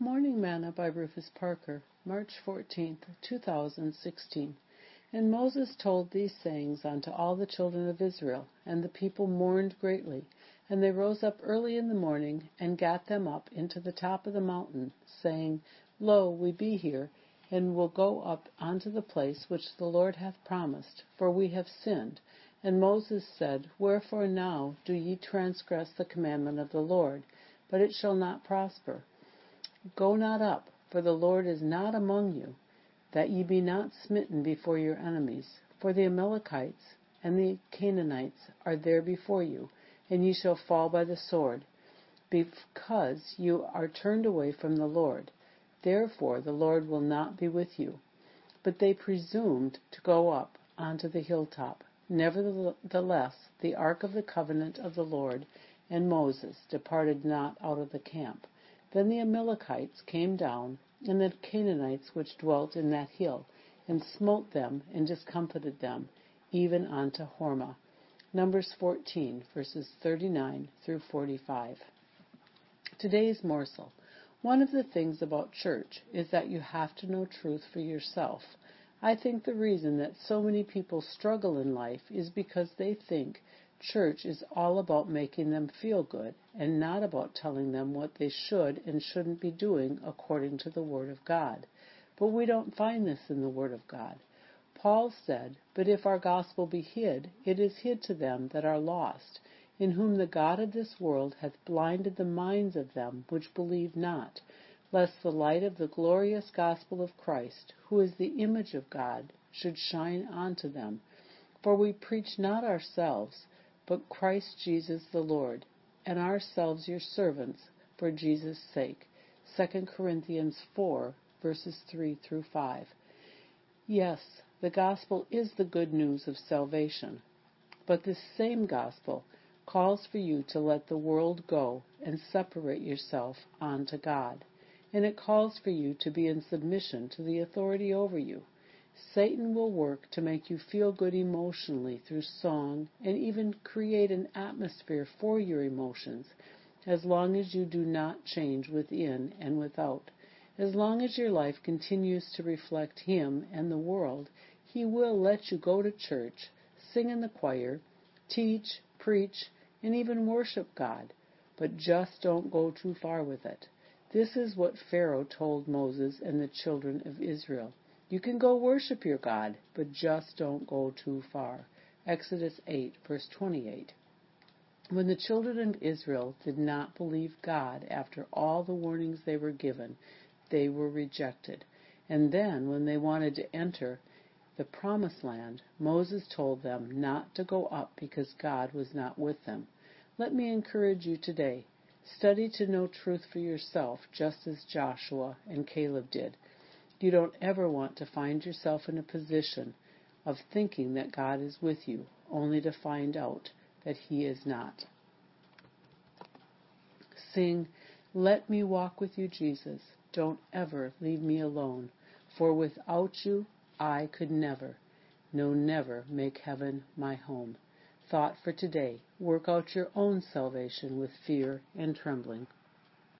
Morning Manna by Rufus Parker, March 14, 2016. And Moses told these sayings unto all the children of Israel, and the people mourned greatly. And they rose up early in the morning, and gat them up into the top of the mountain, saying, Lo, we be here, and will go up unto the place which the Lord hath promised, for we have sinned. And Moses said, Wherefore now do ye transgress the commandment of the Lord? But it shall not prosper. Go not up, for the Lord is not among you, that ye be not smitten before your enemies. For the Amalekites and the Canaanites are there before you, and ye shall fall by the sword, because you are turned away from the Lord. Therefore the Lord will not be with you. But they presumed to go up onto the hilltop. Nevertheless, the ark of the covenant of the Lord and Moses departed not out of the camp. Then the Amalekites came down, and the Canaanites which dwelt in that hill, and smote them, and discomfited them, even unto Hormah. Numbers 14, verses 39 through 45. Today's morsel. One of the things about church is that you have to know truth for yourself. I think the reason that so many people struggle in life is because they think Church is all about making them feel good and not about telling them what they should and shouldn't be doing according to the Word of God. But we don't find this in the Word of God. Paul said, But if our gospel be hid, it is hid to them that are lost, in whom the God of this world hath blinded the minds of them which believe not, lest the light of the glorious gospel of Christ, who is the image of God, should shine unto them. For we preach not ourselves, but Christ Jesus the Lord, and ourselves your servants for Jesus' sake. 2 Corinthians 4, verses 3 through 5. Yes, the gospel is the good news of salvation, but this same gospel calls for you to let the world go and separate yourself unto God, and it calls for you to be in submission to the authority over you. Satan will work to make you feel good emotionally through song and even create an atmosphere for your emotions as long as you do not change within and without. As long as your life continues to reflect him and the world, he will let you go to church, sing in the choir, teach, preach, and even worship God. But just don't go too far with it. This is what Pharaoh told Moses and the children of Israel. You can go worship your God, but just don't go too far. Exodus 8, verse 28. When the children of Israel did not believe God after all the warnings they were given, they were rejected. And then, when they wanted to enter the promised land, Moses told them not to go up because God was not with them. Let me encourage you today. Study to know truth for yourself, just as Joshua and Caleb did. You don't ever want to find yourself in a position of thinking that God is with you, only to find out that He is not. Sing, Let me walk with you, Jesus. Don't ever leave me alone, for without you I could never, no, never make heaven my home. Thought for today. Work out your own salvation with fear and trembling.